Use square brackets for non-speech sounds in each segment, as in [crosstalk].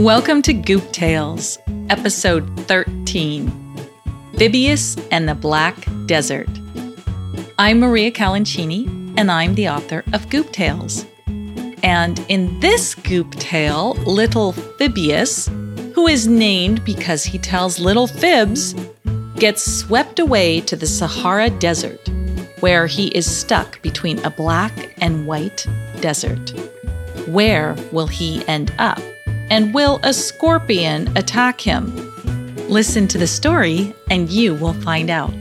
Welcome to Goop Tales, episode 13 Phibius and the Black Desert. I'm Maria Calancini, and I'm the author of Goop Tales. And in this Goop Tale, little Phibius, who is named because he tells little fibs, gets swept away to the Sahara Desert, where he is stuck between a black and white desert. Where will he end up? And will a scorpion attack him? Listen to the story and you will find out.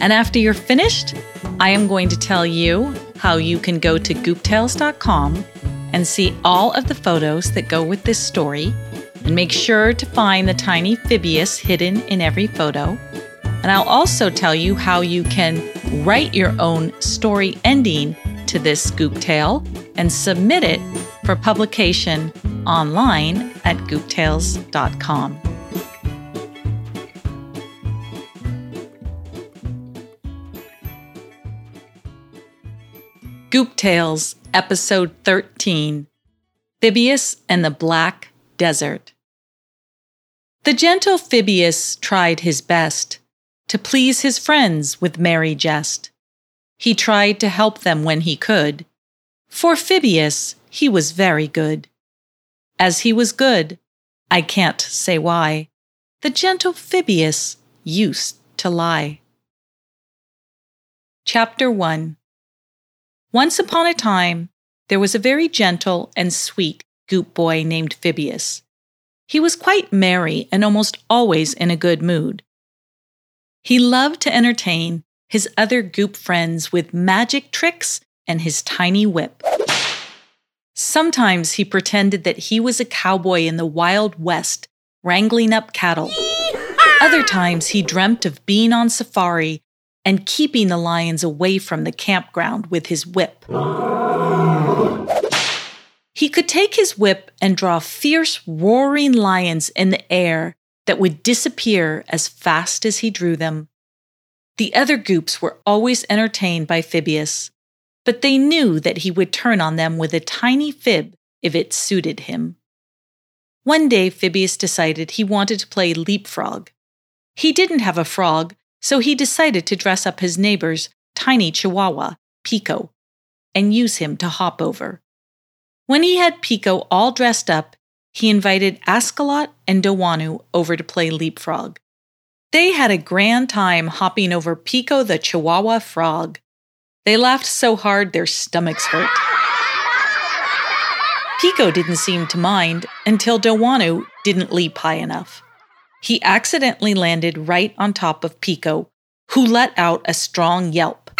And after you're finished, I am going to tell you how you can go to gooptales.com and see all of the photos that go with this story. And make sure to find the tiny Phibius hidden in every photo. And I'll also tell you how you can write your own story ending to this Goop Tale and submit it for publication online at gooptales.com. Goop Tales, Episode 13 Phibius and the Black Desert. The gentle Phibius tried his best to please his friends with merry jest. He tried to help them when he could. For Phibius, he was very good. As he was good, I can't say why, the gentle Phibius used to lie. Chapter 1 Once upon a time, there was a very gentle and sweet goop boy named Phibius. He was quite merry and almost always in a good mood. He loved to entertain his other goop friends with magic tricks and his tiny whip. Sometimes he pretended that he was a cowboy in the Wild West, wrangling up cattle. Other times he dreamt of being on safari and keeping the lions away from the campground with his whip. He could take his whip and draw fierce, roaring lions in the air that would disappear as fast as he drew them. The other goops were always entertained by Phibius but they knew that he would turn on them with a tiny fib if it suited him. One day, Phibius decided he wanted to play leapfrog. He didn't have a frog, so he decided to dress up his neighbor's tiny chihuahua, Pico, and use him to hop over. When he had Pico all dressed up, he invited Ascalot and Dowanu over to play leapfrog. They had a grand time hopping over Pico the Chihuahua frog. They laughed so hard their stomachs hurt. Pico didn't seem to mind until Dowanu didn't leap high enough. He accidentally landed right on top of Pico, who let out a strong yelp.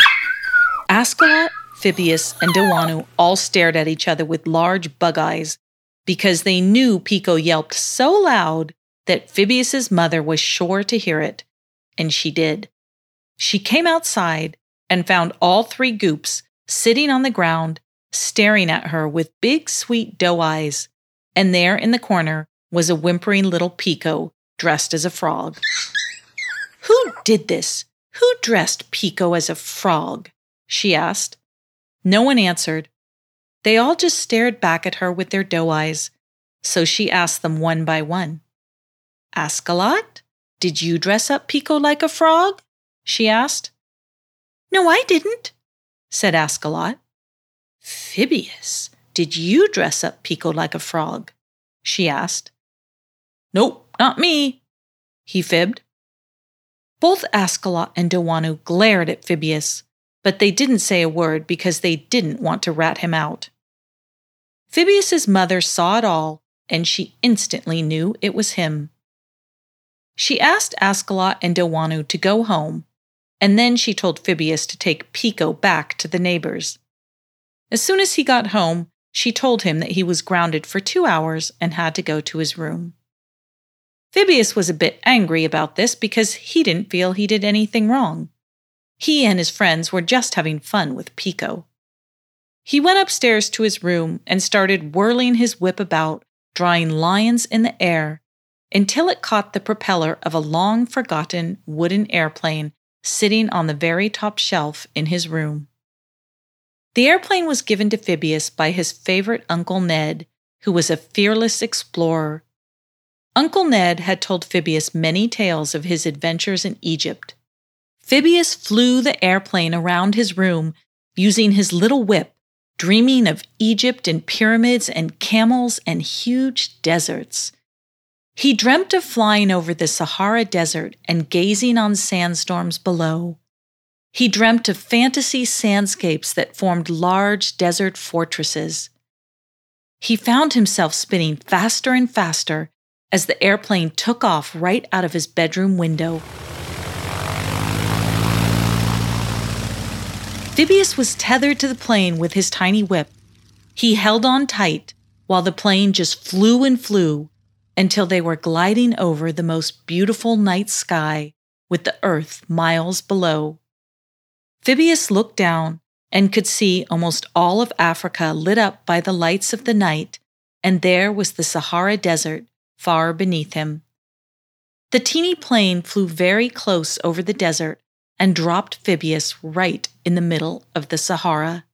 Ascalot, Phibius, and Dowanu all stared at each other with large bug eyes because they knew Pico yelped so loud that Phibius's mother was sure to hear it, and she did. She came outside and found all three goops sitting on the ground, staring at her with big, sweet doe eyes. And there in the corner was a whimpering little Pico dressed as a frog. Who did this? Who dressed Pico as a frog? she asked. No one answered. They all just stared back at her with their doe eyes. So she asked them one by one. Ascalot, did you dress up Pico like a frog? she asked. No, I didn't, said Ascalot. Phibius, did you dress up Pico like a frog? she asked. Nope, not me, he fibbed. Both Ascalot and Dowanu glared at Phibius, but they didn't say a word because they didn't want to rat him out. Phibius's mother saw it all, and she instantly knew it was him. She asked Ascalot and Dowanu to go home and then she told Phibius to take Pico back to the neighbors. As soon as he got home, she told him that he was grounded for two hours and had to go to his room. Phibius was a bit angry about this because he didn't feel he did anything wrong. He and his friends were just having fun with Pico. He went upstairs to his room and started whirling his whip about, drawing lions in the air, until it caught the propeller of a long forgotten wooden airplane sitting on the very top shelf in his room. The airplane was given to Phibius by his favorite Uncle Ned, who was a fearless explorer Uncle Ned had told Phibius many tales of his adventures in Egypt. Phibius flew the airplane around his room using his little whip, dreaming of Egypt and pyramids and camels and huge deserts. He dreamt of flying over the Sahara Desert and gazing on sandstorms below. He dreamt of fantasy sandscapes that formed large desert fortresses. He found himself spinning faster and faster as the airplane took off right out of his bedroom window. Phibius was tethered to the plane with his tiny whip. He held on tight while the plane just flew and flew until they were gliding over the most beautiful night sky with the earth miles below. Phibius looked down and could see almost all of Africa lit up by the lights of the night, and there was the Sahara Desert far beneath him. The teeny plane flew very close over the desert and dropped Phibius right in the middle of the Sahara.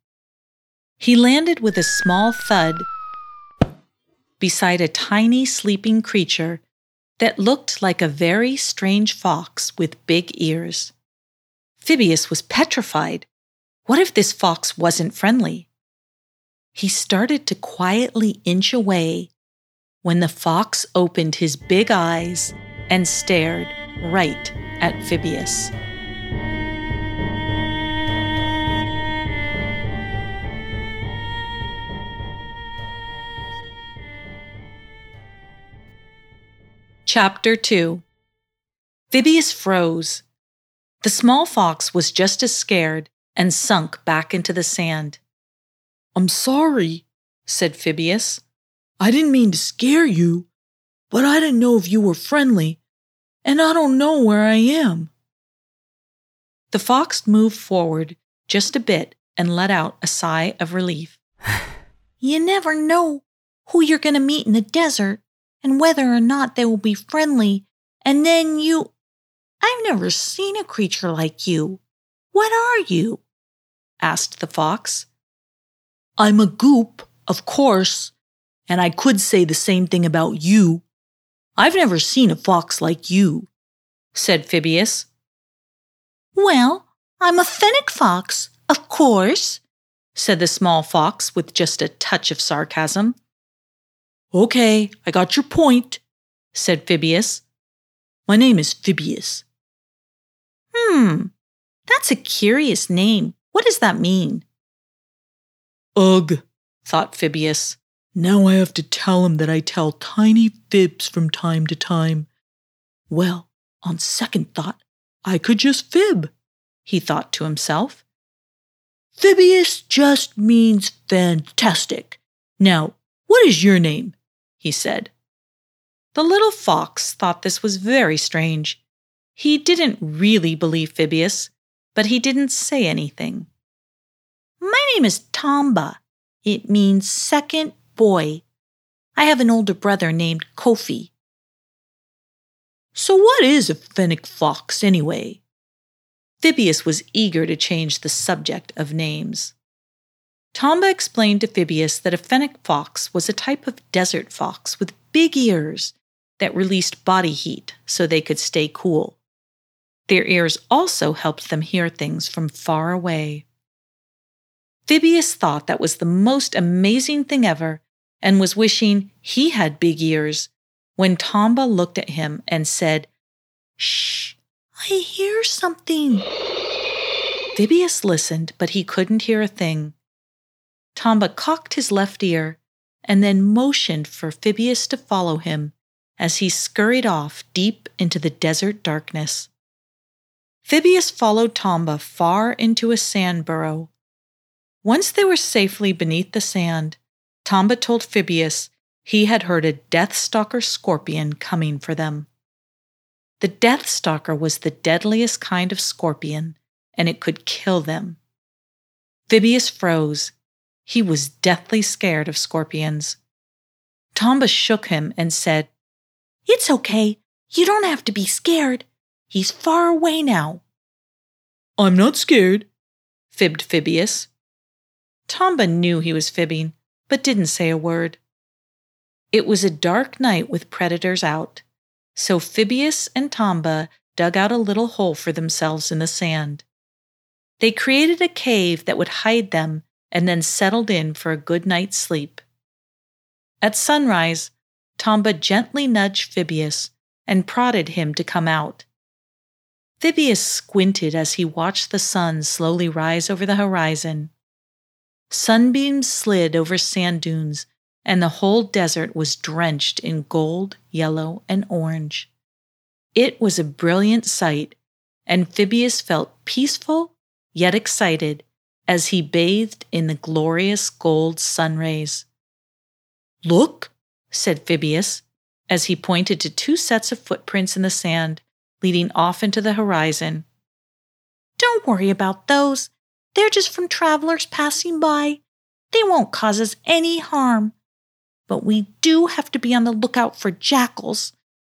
He landed with a small thud beside a tiny sleeping creature that looked like a very strange fox with big ears. Phibius was petrified. What if this fox wasn't friendly? He started to quietly inch away when the fox opened his big eyes and stared right at Phibius. Chapter 2 Phibius froze. The small fox was just as scared and sunk back into the sand. I'm sorry, said Phibius. I didn't mean to scare you, but I didn't know if you were friendly, and I don't know where I am. The fox moved forward just a bit and let out a sigh of relief. [sighs] you never know who you're going to meet in the desert and whether or not they will be friendly, and then you. I've never seen a creature like you. What are you? asked the fox. I'm a goop, of course, and I could say the same thing about you. I've never seen a fox like you, said Phibius. Well, I'm a fennec fox, of course, said the small fox with just a touch of sarcasm. Okay, I got your point, said Phibius. My name is Phibius. Hmm, that's a curious name. What does that mean? Ugh, thought Phibius. Now I have to tell him that I tell tiny fibs from time to time. Well, on second thought, I could just fib, he thought to himself. Phibius just means fantastic. Now, what is your name? He said. The little fox thought this was very strange. He didn't really believe Phibius, but he didn't say anything. My name is Tomba. It means second boy. I have an older brother named Kofi. So, what is a fennec fox anyway? Phibius was eager to change the subject of names. Tomba explained to Phibius that a fennec fox was a type of desert fox with big ears that released body heat so they could stay cool. Their ears also helped them hear things from far away. Phibius thought that was the most amazing thing ever and was wishing he had big ears when Tomba looked at him and said, Shh, I hear something. Phibius listened, but he couldn't hear a thing. Tomba cocked his left ear and then motioned for Phibius to follow him as he scurried off deep into the desert darkness. Phibius followed Tomba far into a sand burrow once they were safely beneath the sand, Tomba told Phibius he had heard a Deathstalker scorpion coming for them. The Deathstalker was the deadliest kind of scorpion, and it could kill them. Phibius froze. He was deathly scared of scorpions. Tomba shook him and said, It's okay. You don't have to be scared. He's far away now. I'm not scared, fibbed Phibius. Tomba knew he was fibbing, but didn't say a word. It was a dark night with predators out, so Phibius and Tomba dug out a little hole for themselves in the sand. They created a cave that would hide them and then settled in for a good night's sleep. At sunrise, Tomba gently nudged Phibius and prodded him to come out. Phibius squinted as he watched the sun slowly rise over the horizon. Sunbeams slid over sand dunes, and the whole desert was drenched in gold, yellow, and orange. It was a brilliant sight, and Phibius felt peaceful yet excited as he bathed in the glorious gold sun rays. Look, said Phibius, as he pointed to two sets of footprints in the sand leading off into the horizon. Don't worry about those. They're just from travelers passing by. They won't cause us any harm. But we do have to be on the lookout for jackals.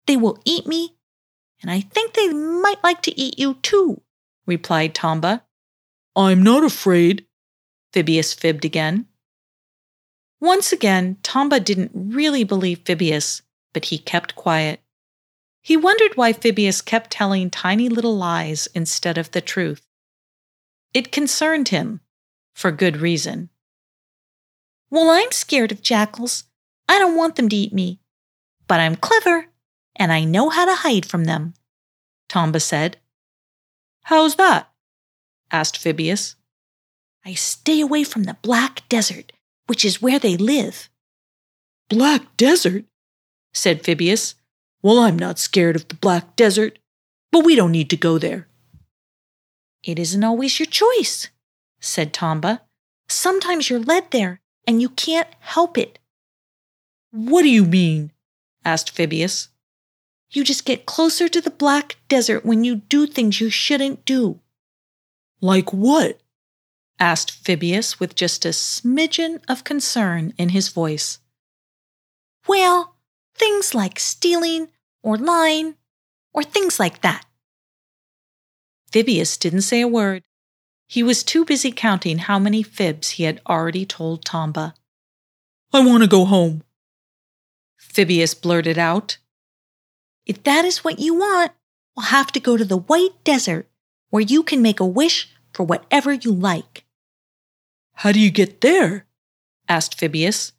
They will eat me, and I think they might like to eat you too, replied Tomba. I'm not afraid, Phibius fibbed again. Once again, Tomba didn't really believe Phibius, but he kept quiet. He wondered why Phibius kept telling tiny little lies instead of the truth. It concerned him, for good reason. Well, I'm scared of jackals. I don't want them to eat me. But I'm clever, and I know how to hide from them, Tomba said. How's that? Asked Phibius. I stay away from the Black Desert, which is where they live. Black Desert? said Phibius. Well, I'm not scared of the Black Desert, but we don't need to go there. It isn't always your choice, said Tomba. Sometimes you're led there, and you can't help it. What do you mean? asked Phibius. You just get closer to the Black Desert when you do things you shouldn't do. Like what? asked Phibius with just a smidgen of concern in his voice. Well, things like stealing or lying, or things like that. Phibius didn't say a word. He was too busy counting how many fibs he had already told Tomba. I want to go home. Phibius blurted out. If that is what you want, we'll have to go to the White Desert, where you can make a wish for whatever you like. How do you get there? asked Phibius.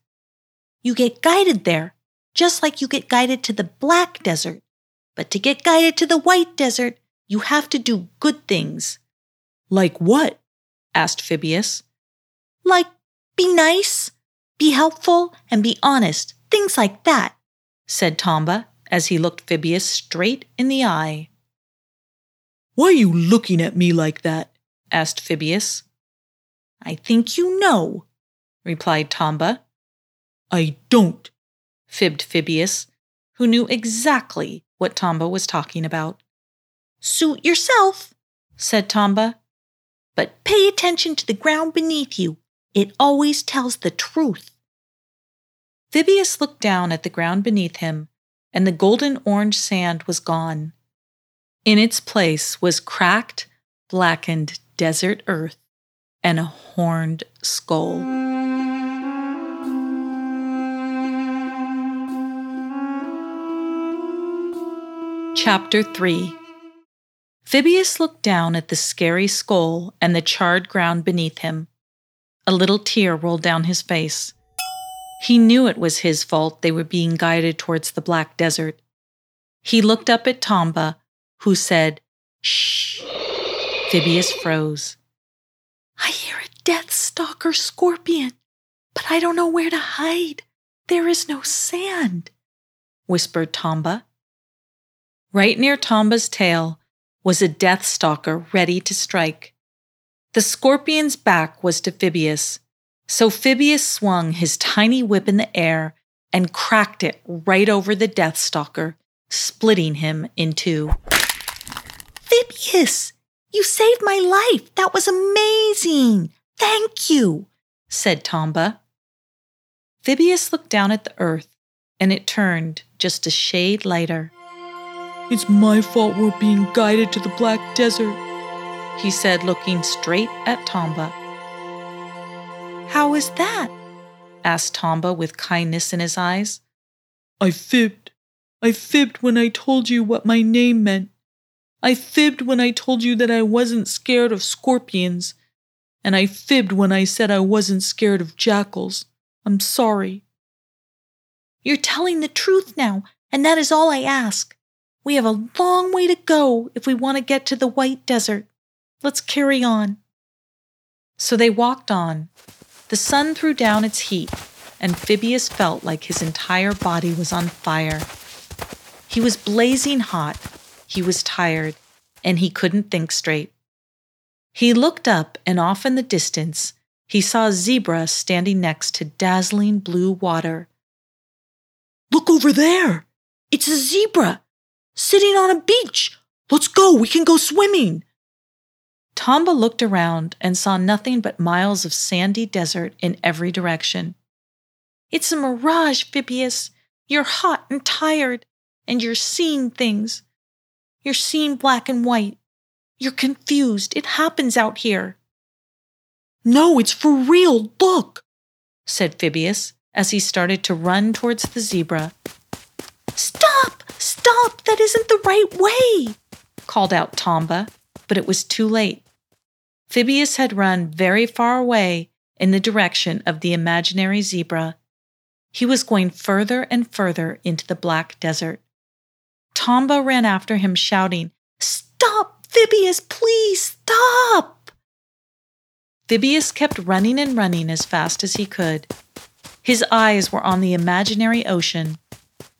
You get guided there just like you get guided to the black desert. But to get guided to the white desert, you have to do good things. Like what? asked Phibius. Like be nice, be helpful, and be honest. Things like that, said Tomba as he looked Phibius straight in the eye. Why are you looking at me like that? asked Phibius. I think you know, replied Tomba. I don't, fibbed Phibius, who knew exactly what Tomba was talking about. Suit yourself, said Tomba, but pay attention to the ground beneath you. It always tells the truth. Phibius looked down at the ground beneath him, and the golden orange sand was gone. In its place was cracked, blackened desert earth and a horned skull. Chapter 3 Phibius looked down at the scary skull and the charred ground beneath him. A little tear rolled down his face. He knew it was his fault they were being guided towards the black desert. He looked up at Tomba, who said, Shh. Phibius froze. I hear a death stalker scorpion, but I don't know where to hide. There is no sand, whispered Tomba. Right near Tomba's tail was a death stalker ready to strike. The scorpion's back was to Phibius, so Phibius swung his tiny whip in the air and cracked it right over the death stalker, splitting him in two. Phibius, you saved my life. That was amazing. Thank you, said Tomba. Phibius looked down at the earth, and it turned just a shade lighter. It's my fault we're being guided to the Black Desert, he said, looking straight at Tomba. How is that? asked Tomba with kindness in his eyes. I fibbed. I fibbed when I told you what my name meant. I fibbed when I told you that I wasn't scared of scorpions. And I fibbed when I said I wasn't scared of jackals. I'm sorry. You're telling the truth now, and that is all I ask. We have a long way to go if we want to get to the White Desert. Let's carry on. So they walked on. The sun threw down its heat, and Phibius felt like his entire body was on fire. He was blazing hot, he was tired, and he couldn't think straight. He looked up, and off in the distance, he saw a zebra standing next to dazzling blue water. Look over there! It's a zebra! Sitting on a beach! Let's go, we can go swimming! Tomba looked around and saw nothing but miles of sandy desert in every direction. It's a mirage, Phibius. You're hot and tired, and you're seeing things. You're seeing black and white. You're confused. It happens out here. No, it's for real. Look, said Phibius as he started to run towards the zebra. Stop! Stop! That isn't the right way! called out Tomba, but it was too late. Phibius had run very far away in the direction of the imaginary zebra. He was going further and further into the black desert. Tomba ran after him, shouting, Stop, Phibius, please stop! Phibius kept running and running as fast as he could. His eyes were on the imaginary ocean,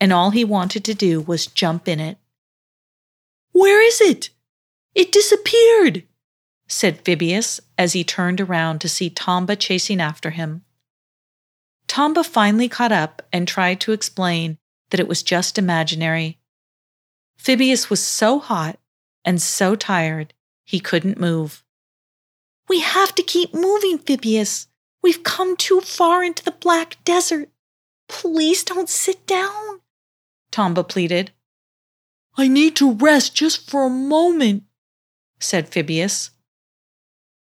and all he wanted to do was jump in it. Where is it? It disappeared, said Phibius as he turned around to see Tomba chasing after him. Tomba finally caught up and tried to explain that it was just imaginary. Phibius was so hot and so tired he couldn't move. We have to keep moving, Phibius. We've come too far into the black desert. Please don't sit down, Tomba pleaded. I need to rest just for a moment, said Phibius.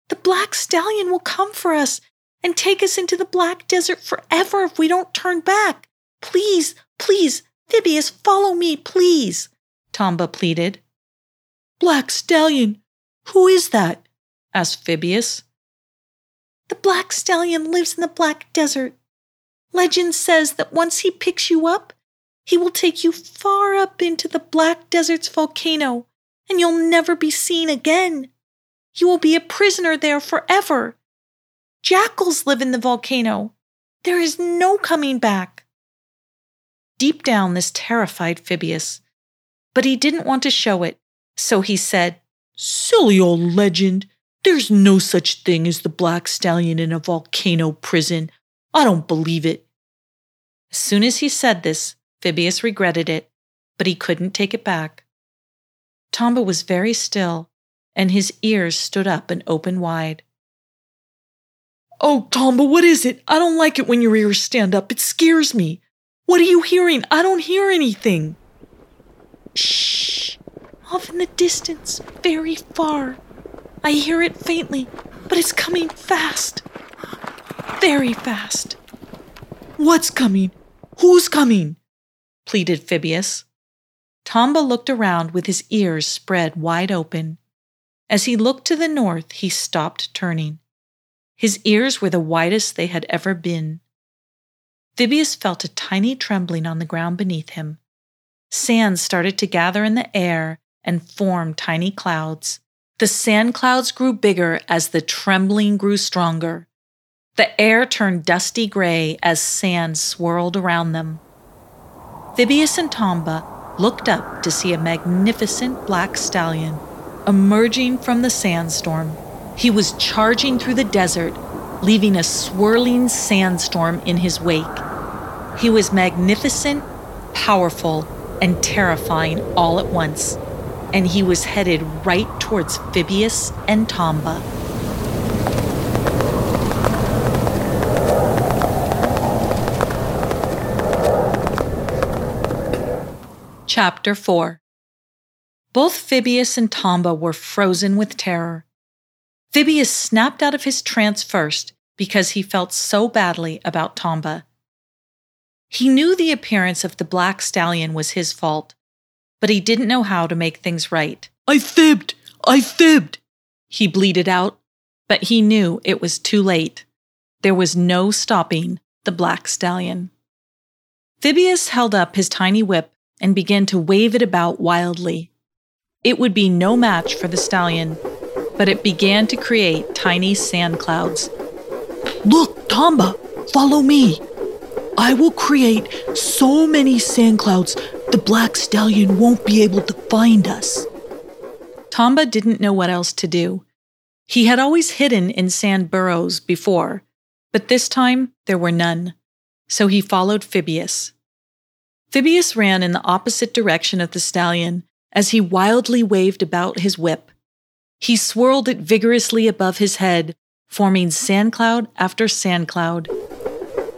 The black stallion will come for us and take us into the black desert forever if we don't turn back. Please, please, Phibius, follow me, please, Tomba pleaded. Black stallion, who is that? asked Phibius. The black stallion lives in the black desert. Legend says that once he picks you up, he will take you far up into the black desert's volcano, and you'll never be seen again. You will be a prisoner there forever. Jackals live in the volcano. There is no coming back. Deep down, this terrified Phibius, but he didn't want to show it, so he said, Silly old legend. There's no such thing as the black stallion in a volcano prison. I don't believe it. As soon as he said this, Phibius regretted it, but he couldn't take it back. Tomba was very still and his ears stood up and opened wide. Oh, Tomba, what is it? I don't like it when your ears stand up. It scares me. What are you hearing? I don't hear anything. Shh! Off in the distance, very far. I hear it faintly, but it's coming fast. Very fast. What's coming? Who's coming? pleaded Phibius. Tomba looked around with his ears spread wide open. As he looked to the north, he stopped turning. His ears were the widest they had ever been. Phibius felt a tiny trembling on the ground beneath him. Sand started to gather in the air and form tiny clouds. The sand clouds grew bigger as the trembling grew stronger. The air turned dusty gray as sand swirled around them. Phibius and Tomba looked up to see a magnificent black stallion Emerging from the sandstorm, he was charging through the desert, leaving a swirling sandstorm in his wake. He was magnificent, powerful, and terrifying all at once, and he was headed right towards Phibius and Tomba. Chapter 4 both Phibius and Tomba were frozen with terror. Phibius snapped out of his trance first because he felt so badly about Tomba. He knew the appearance of the black stallion was his fault, but he didn't know how to make things right. I fibbed! I fibbed! He bleated out, but he knew it was too late. There was no stopping the black stallion. Phibius held up his tiny whip and began to wave it about wildly. It would be no match for the stallion, but it began to create tiny sand clouds. Look, Tomba, follow me. I will create so many sand clouds the black stallion won't be able to find us. Tomba didn't know what else to do. He had always hidden in sand burrows before, but this time there were none, so he followed Phibius. Phibius ran in the opposite direction of the stallion as he wildly waved about his whip. He swirled it vigorously above his head, forming sand cloud after sand cloud.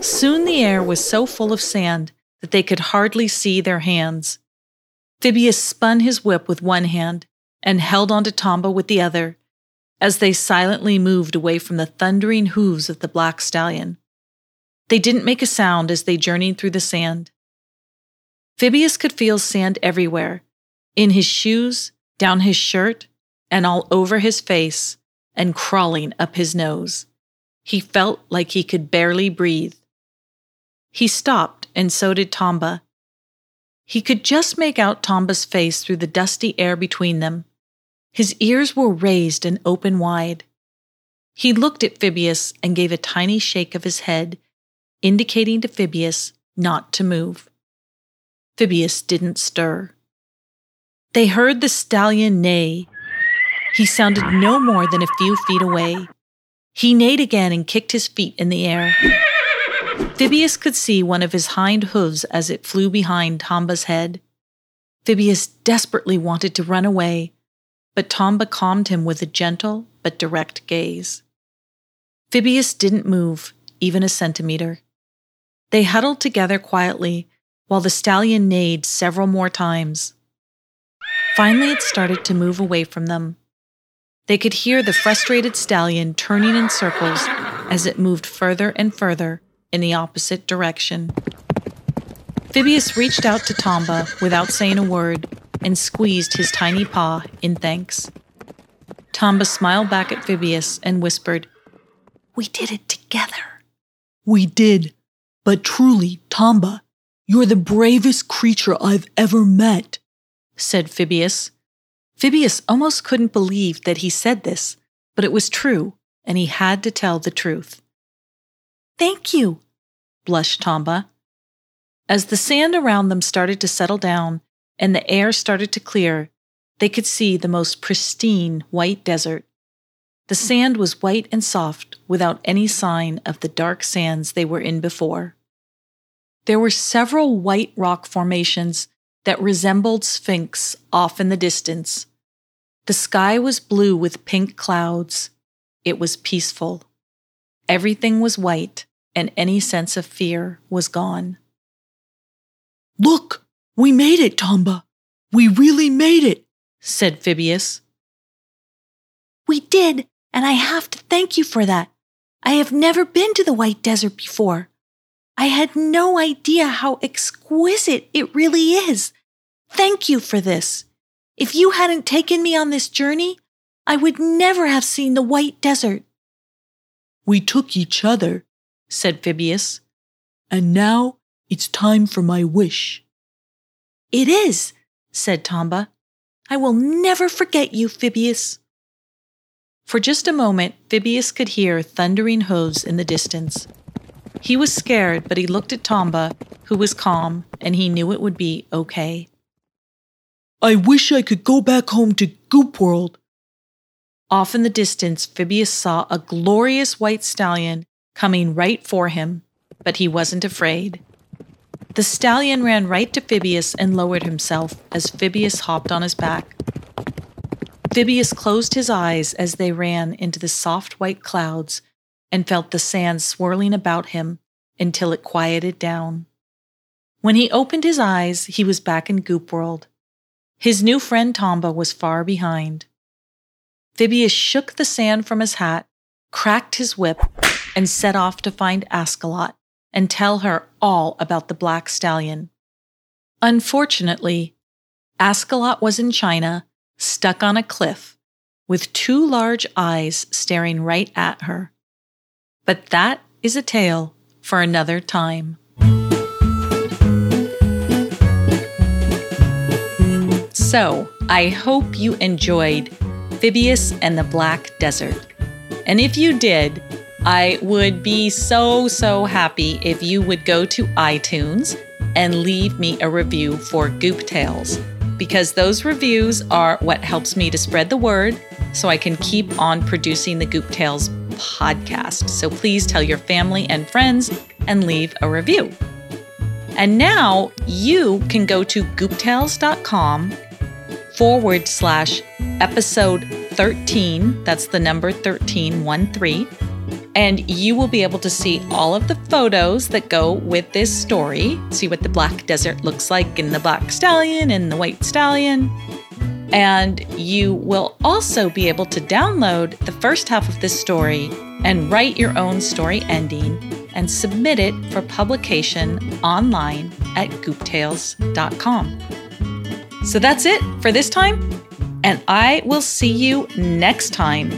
Soon the air was so full of sand that they could hardly see their hands. Phibius spun his whip with one hand and held onto Tomba with the other as they silently moved away from the thundering hooves of the black stallion. They didn't make a sound as they journeyed through the sand. Phibius could feel sand everywhere in his shoes, down his shirt, and all over his face, and crawling up his nose. He felt like he could barely breathe. He stopped, and so did Tomba. He could just make out Tomba's face through the dusty air between them. His ears were raised and open wide. He looked at Phibius and gave a tiny shake of his head, indicating to Phibius not to move. Phibius didn't stir. They heard the stallion neigh. He sounded no more than a few feet away. He neighed again and kicked his feet in the air. Phibius could see one of his hind hooves as it flew behind Tomba's head. Phibius desperately wanted to run away, but Tomba calmed him with a gentle but direct gaze. Phibius didn't move, even a centimeter. They huddled together quietly while the stallion neighed several more times. Finally, it started to move away from them. They could hear the frustrated stallion turning in circles as it moved further and further in the opposite direction. Phibius reached out to Tomba without saying a word and squeezed his tiny paw in thanks. Tomba smiled back at Phibius and whispered, We did it together. We did. But truly, Tomba, you're the bravest creature I've ever met, said Phibius. Phibius almost couldn't believe that he said this, but it was true, and he had to tell the truth. Thank you, blushed Tomba. As the sand around them started to settle down and the air started to clear, they could see the most pristine white desert. The sand was white and soft without any sign of the dark sands they were in before. There were several white rock formations that resembled sphinx off in the distance. The sky was blue with pink clouds. It was peaceful. Everything was white, and any sense of fear was gone. Look, we made it, Tomba. We really made it, said Phibius. We did, and I have to thank you for that. I have never been to the White Desert before. I had no idea how exquisite it really is. Thank you for this. If you hadn't taken me on this journey, I would never have seen the White Desert. We took each other, said Phibius. And now it's time for my wish. It is, said Tomba. I will never forget you, Phibius. For just a moment, Phibius could hear thundering hooves in the distance. He was scared, but he looked at Tomba, who was calm, and he knew it would be okay. I wish I could go back home to Goop World, off in the distance, Phibius saw a glorious white stallion coming right for him, but he wasn't afraid. The stallion ran right to Phibius and lowered himself as Phibius hopped on his back. Phibius closed his eyes as they ran into the soft white clouds and felt the sand swirling about him until it quieted down. When he opened his eyes, he was back in Goop World. His new friend Tomba was far behind. Phibius shook the sand from his hat, cracked his whip, and set off to find Ascalot, and tell her all about the black stallion. Unfortunately, Ascalot was in China, stuck on a cliff, with two large eyes staring right at her. But that is a tale for another time. So, I hope you enjoyed Phibius and the Black Desert. And if you did, I would be so, so happy if you would go to iTunes and leave me a review for Goop Tales, because those reviews are what helps me to spread the word so I can keep on producing the Goop Tales podcast. So please tell your family and friends and leave a review. And now you can go to gooptales.com forward slash episode 13. That's the number 13, 1 3. And you will be able to see all of the photos that go with this story. See what the Black Desert looks like in the Black Stallion and the White Stallion. And you will also be able to download the first half of this story and write your own story ending and submit it for publication online at gooptales.com. So that's it for this time, and I will see you next time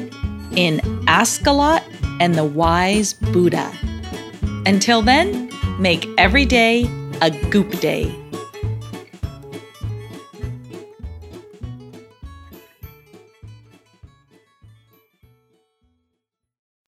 in Ascalot and the Wise Buddha. Until then, make every day a goop day.